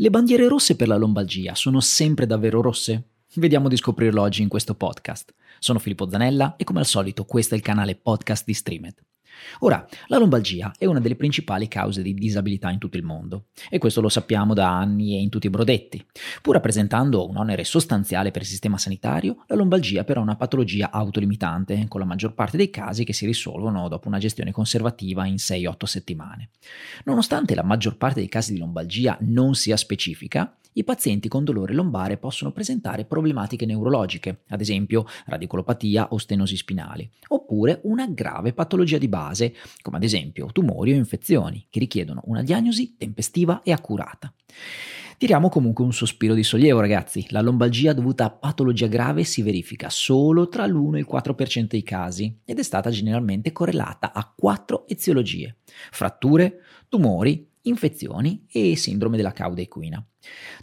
Le bandiere rosse per la lombalgia sono sempre davvero rosse? Vediamo di scoprirlo oggi in questo podcast. Sono Filippo Zanella e come al solito questo è il canale podcast di Streamed. Ora, la lombalgia è una delle principali cause di disabilità in tutto il mondo e questo lo sappiamo da anni e in tutti i brodetti. Pur rappresentando un onere sostanziale per il sistema sanitario, la lombalgia però è una patologia autolimitante, con la maggior parte dei casi che si risolvono dopo una gestione conservativa in 6-8 settimane. Nonostante la maggior parte dei casi di lombalgia non sia specifica, i pazienti con dolore lombare possono presentare problematiche neurologiche, ad esempio radicolopatia o stenosi spinali, oppure una grave patologia di base, come ad esempio tumori o infezioni, che richiedono una diagnosi tempestiva e accurata. Tiriamo comunque un sospiro di sollievo, ragazzi. La lombalgia dovuta a patologia grave si verifica solo tra l'1 e il 4% dei casi ed è stata generalmente correlata a quattro eziologie: fratture, tumori, infezioni e sindrome della cauda equina.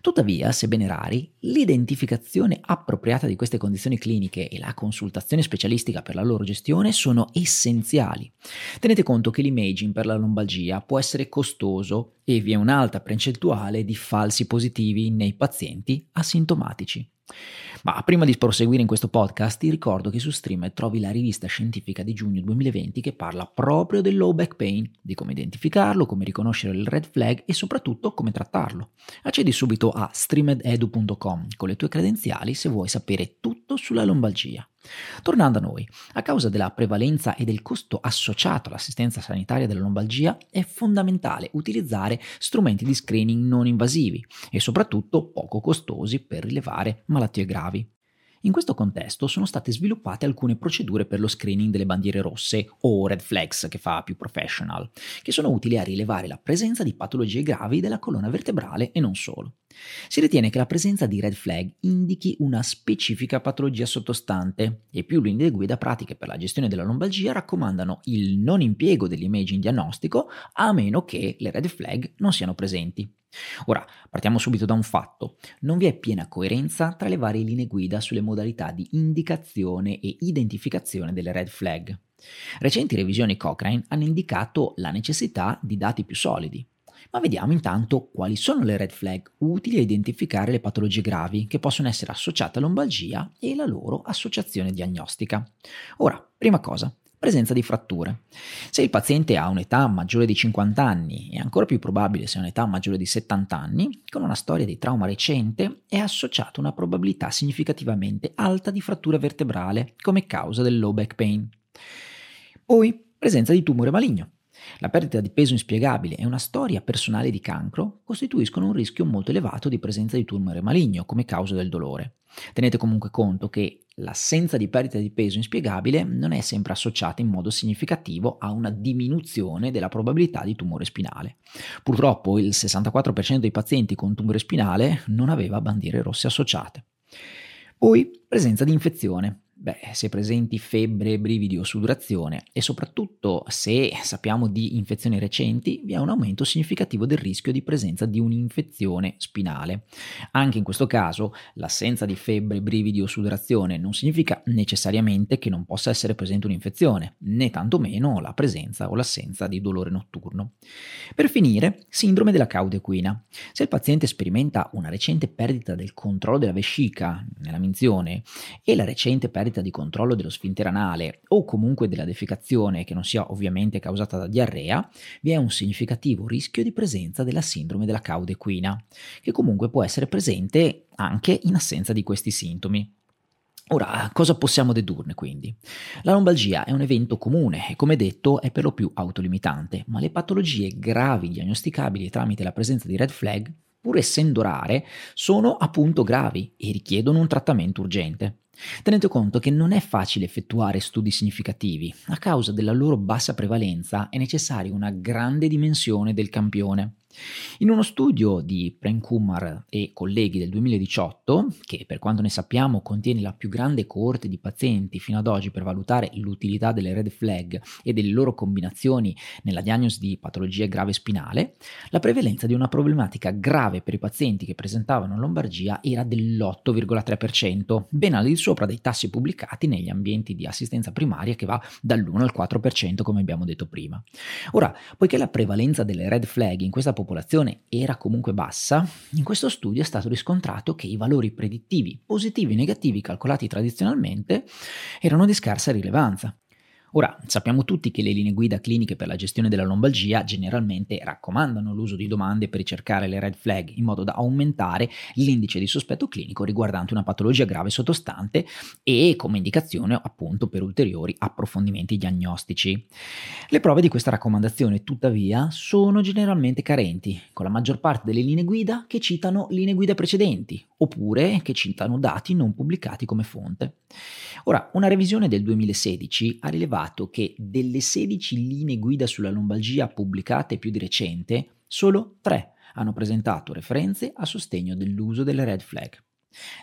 Tuttavia, sebbene rari, l'identificazione appropriata di queste condizioni cliniche e la consultazione specialistica per la loro gestione sono essenziali. Tenete conto che l'imaging per la lombalgia può essere costoso e vi è un'alta percentuale di falsi positivi nei pazienti asintomatici. Ma prima di proseguire in questo podcast ti ricordo che su Stream trovi la rivista scientifica di giugno 2020 che parla proprio del low back pain, di come identificarlo, come riconoscere il red flag e soprattutto come trattarlo. Accedi subito a streamededu.com con le tue credenziali se vuoi sapere tutto sulla lombalgia. Tornando a noi, a causa della prevalenza e del costo associato all'assistenza sanitaria della lombalgia, è fondamentale utilizzare strumenti di screening non invasivi e soprattutto poco costosi per rilevare malattie gravi. In questo contesto sono state sviluppate alcune procedure per lo screening delle bandiere rosse o red flags che fa più professional, che sono utili a rilevare la presenza di patologie gravi della colonna vertebrale e non solo. Si ritiene che la presenza di red flag indichi una specifica patologia sottostante e più linee guida pratiche per la gestione della lombalgia raccomandano il non impiego dell'imaging diagnostico a meno che le red flag non siano presenti. Ora, partiamo subito da un fatto. Non vi è piena coerenza tra le varie linee guida sulle modalità di indicazione e identificazione delle red flag. Recenti revisioni Cochrane hanno indicato la necessità di dati più solidi. Ma vediamo intanto quali sono le red flag utili a identificare le patologie gravi che possono essere associate a lombalgia e la loro associazione diagnostica. Ora, prima cosa, presenza di fratture. Se il paziente ha un'età maggiore di 50 anni e ancora più probabile se ha un'età maggiore di 70 anni, con una storia di trauma recente è associata una probabilità significativamente alta di frattura vertebrale come causa del low back pain. Poi, presenza di tumore maligno. La perdita di peso inspiegabile e una storia personale di cancro costituiscono un rischio molto elevato di presenza di tumore maligno come causa del dolore. Tenete comunque conto che l'assenza di perdita di peso inspiegabile non è sempre associata in modo significativo a una diminuzione della probabilità di tumore spinale. Purtroppo il 64% dei pazienti con tumore spinale non aveva bandiere rosse associate. Poi presenza di infezione. Beh, se presenti febbre, brividi o sudorazione e soprattutto se sappiamo di infezioni recenti, vi è un aumento significativo del rischio di presenza di un'infezione spinale. Anche in questo caso, l'assenza di febbre, brividi o sudorazione non significa necessariamente che non possa essere presente un'infezione, né tantomeno la presenza o l'assenza di dolore notturno. Per finire, sindrome della cauda equina. Se il paziente sperimenta una recente perdita del controllo della vescica nella minzione e la recente perdita perdita di controllo dello sfintere anale o comunque della defecazione che non sia ovviamente causata da diarrea, vi è un significativo rischio di presenza della sindrome della cauda equina, che comunque può essere presente anche in assenza di questi sintomi. Ora, cosa possiamo dedurne quindi? La lombalgia è un evento comune e come detto è per lo più autolimitante, ma le patologie gravi diagnosticabili tramite la presenza di red flag, pur essendo rare, sono appunto gravi e richiedono un trattamento urgente. Tenete conto che non è facile effettuare studi significativi, a causa della loro bassa prevalenza è necessaria una grande dimensione del campione. In uno studio di Prenkumar e colleghi del 2018, che per quanto ne sappiamo contiene la più grande coorte di pazienti fino ad oggi per valutare l'utilità delle red flag e delle loro combinazioni nella diagnosi di patologia grave spinale, la prevalenza di una problematica grave per i pazienti che presentavano lombargia era dell'8,3%, ben al di sopra dei tassi pubblicati negli ambienti di assistenza primaria che va dall'1 al 4% come abbiamo detto prima. Ora, poiché la prevalenza delle red flag in questa popolazione popolazione era comunque bassa, in questo studio è stato riscontrato che i valori predittivi positivi e negativi calcolati tradizionalmente erano di scarsa rilevanza. Ora, sappiamo tutti che le linee guida cliniche per la gestione della lombalgia generalmente raccomandano l'uso di domande per ricercare le red flag in modo da aumentare l'indice di sospetto clinico riguardante una patologia grave sottostante e come indicazione appunto per ulteriori approfondimenti diagnostici. Le prove di questa raccomandazione tuttavia sono generalmente carenti, con la maggior parte delle linee guida che citano linee guida precedenti oppure che citano dati non pubblicati come fonte. Ora, una revisione del 2016 ha rilevato che delle 16 linee guida sulla lombalgia pubblicate più di recente, solo 3 hanno presentato referenze a sostegno dell'uso delle red flag.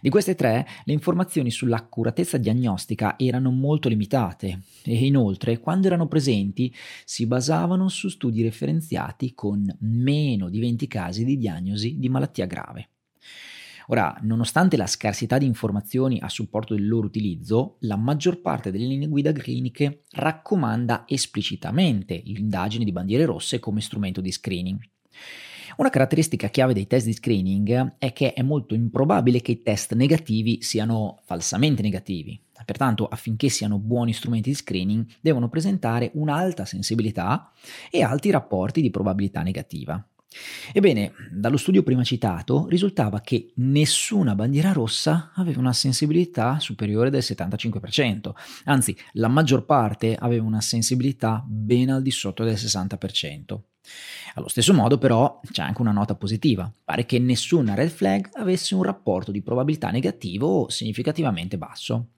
Di queste tre, le informazioni sull'accuratezza diagnostica erano molto limitate e inoltre, quando erano presenti, si basavano su studi referenziati con meno di 20 casi di diagnosi di malattia grave. Ora, nonostante la scarsità di informazioni a supporto del loro utilizzo, la maggior parte delle linee guida cliniche raccomanda esplicitamente l'indagine di bandiere rosse come strumento di screening. Una caratteristica chiave dei test di screening è che è molto improbabile che i test negativi siano falsamente negativi. Pertanto, affinché siano buoni strumenti di screening, devono presentare un'alta sensibilità e alti rapporti di probabilità negativa. Ebbene, dallo studio prima citato risultava che nessuna bandiera rossa aveva una sensibilità superiore del 75%, anzi la maggior parte aveva una sensibilità ben al di sotto del 60%. Allo stesso modo però c'è anche una nota positiva, pare che nessuna red flag avesse un rapporto di probabilità negativo significativamente basso.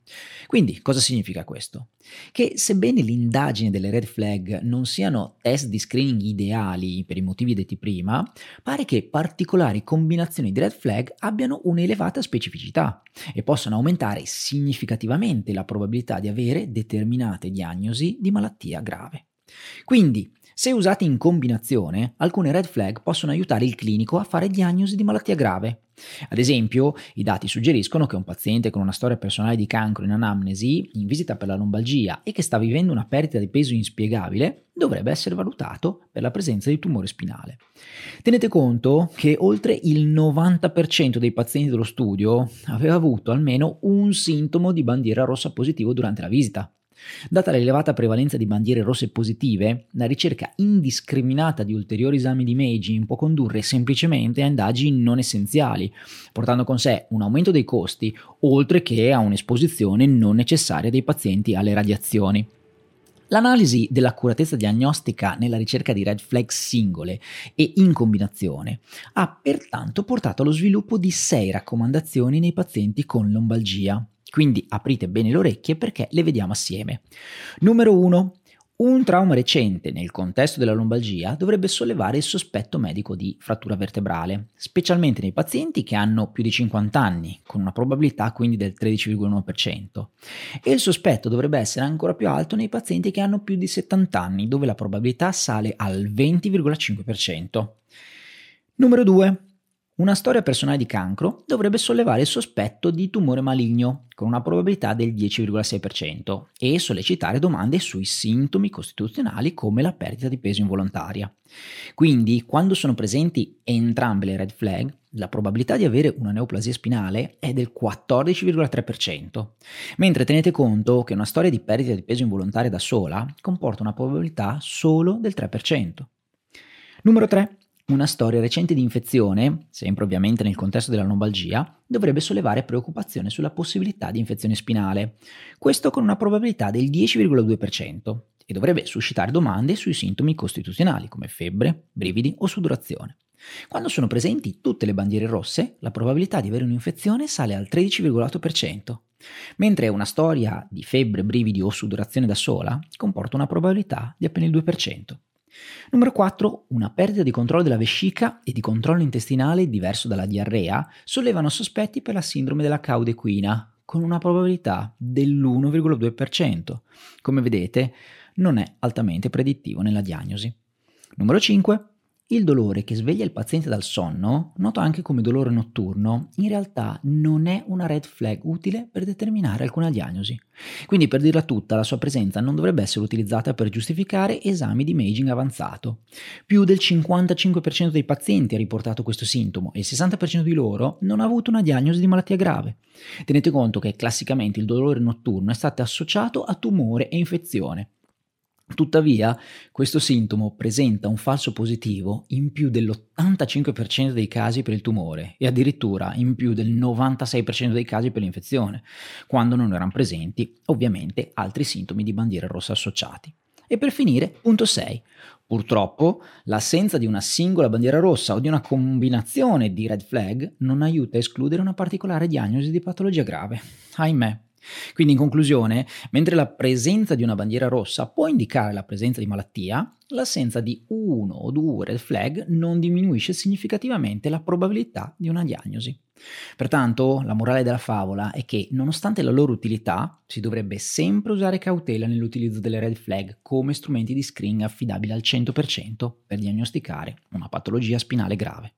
Quindi cosa significa questo? Che sebbene l'indagine delle red flag non siano test di screening ideali per i motivi detti prima, pare che particolari combinazioni di red flag abbiano un'elevata specificità e possano aumentare significativamente la probabilità di avere determinate diagnosi di malattia grave. Quindi se usati in combinazione, alcune red flag possono aiutare il clinico a fare diagnosi di malattia grave. Ad esempio, i dati suggeriscono che un paziente con una storia personale di cancro in anamnesi, in visita per la lombalgia e che sta vivendo una perdita di peso inspiegabile, dovrebbe essere valutato per la presenza di tumore spinale. Tenete conto che oltre il 90% dei pazienti dello studio aveva avuto almeno un sintomo di bandiera rossa positivo durante la visita. Data l'elevata prevalenza di bandiere rosse positive, la ricerca indiscriminata di ulteriori esami di imaging può condurre semplicemente a indagini non essenziali, portando con sé un aumento dei costi, oltre che a un'esposizione non necessaria dei pazienti alle radiazioni. L'analisi dell'accuratezza diagnostica nella ricerca di red flag singole e in combinazione ha pertanto portato allo sviluppo di sei raccomandazioni nei pazienti con lombalgia. Quindi aprite bene le orecchie perché le vediamo assieme. Numero 1. Un trauma recente nel contesto della lombalgia dovrebbe sollevare il sospetto medico di frattura vertebrale, specialmente nei pazienti che hanno più di 50 anni, con una probabilità quindi del 13,1%. E il sospetto dovrebbe essere ancora più alto nei pazienti che hanno più di 70 anni, dove la probabilità sale al 20,5%. Numero 2. Una storia personale di cancro dovrebbe sollevare il sospetto di tumore maligno con una probabilità del 10,6% e sollecitare domande sui sintomi costituzionali come la perdita di peso involontaria. Quindi, quando sono presenti entrambe le red flag, la probabilità di avere una neoplasia spinale è del 14,3%, mentre tenete conto che una storia di perdita di peso involontaria da sola comporta una probabilità solo del 3%. Numero 3. Una storia recente di infezione, sempre ovviamente nel contesto della lombalgia, dovrebbe sollevare preoccupazione sulla possibilità di infezione spinale, questo con una probabilità del 10,2% e dovrebbe suscitare domande sui sintomi costituzionali come febbre, brividi o sudorazione. Quando sono presenti tutte le bandiere rosse, la probabilità di avere un'infezione sale al 13,8%, mentre una storia di febbre, brividi o sudorazione da sola comporta una probabilità di appena il 2%. Numero 4. Una perdita di controllo della vescica e di controllo intestinale diverso dalla diarrea sollevano sospetti per la sindrome della cauda equina, con una probabilità dell'1,2%. Come vedete, non è altamente predittivo nella diagnosi. Numero 5. Il dolore che sveglia il paziente dal sonno, noto anche come dolore notturno, in realtà non è una red flag utile per determinare alcuna diagnosi. Quindi per dirla tutta, la sua presenza non dovrebbe essere utilizzata per giustificare esami di imaging avanzato. Più del 55% dei pazienti ha riportato questo sintomo e il 60% di loro non ha avuto una diagnosi di malattia grave. Tenete conto che classicamente il dolore notturno è stato associato a tumore e infezione. Tuttavia, questo sintomo presenta un falso positivo in più dell'85% dei casi per il tumore e addirittura in più del 96% dei casi per l'infezione, quando non erano presenti ovviamente altri sintomi di bandiera rossa associati. E per finire, punto 6. Purtroppo, l'assenza di una singola bandiera rossa o di una combinazione di red flag non aiuta a escludere una particolare diagnosi di patologia grave. Ahimè. Quindi in conclusione, mentre la presenza di una bandiera rossa può indicare la presenza di malattia, l'assenza di uno o due red flag non diminuisce significativamente la probabilità di una diagnosi. Pertanto, la morale della favola è che, nonostante la loro utilità, si dovrebbe sempre usare cautela nell'utilizzo delle red flag come strumenti di screening affidabili al 100% per diagnosticare una patologia spinale grave.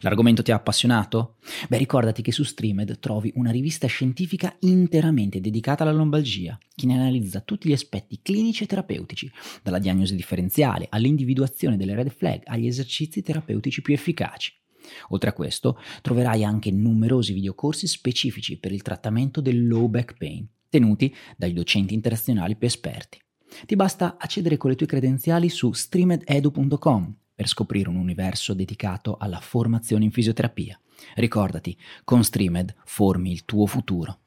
L'argomento ti ha appassionato? Beh, ricordati che su Streamed trovi una rivista scientifica interamente dedicata alla lombalgia, che ne analizza tutti gli aspetti clinici e terapeutici, dalla diagnosi differenziale all'individuazione delle red flag agli esercizi terapeutici più efficaci. Oltre a questo, troverai anche numerosi videocorsi specifici per il trattamento del low back pain, tenuti dai docenti internazionali più esperti. Ti basta accedere con le tue credenziali su streamededu.com per scoprire un universo dedicato alla formazione in fisioterapia. Ricordati, con Streamed formi il tuo futuro.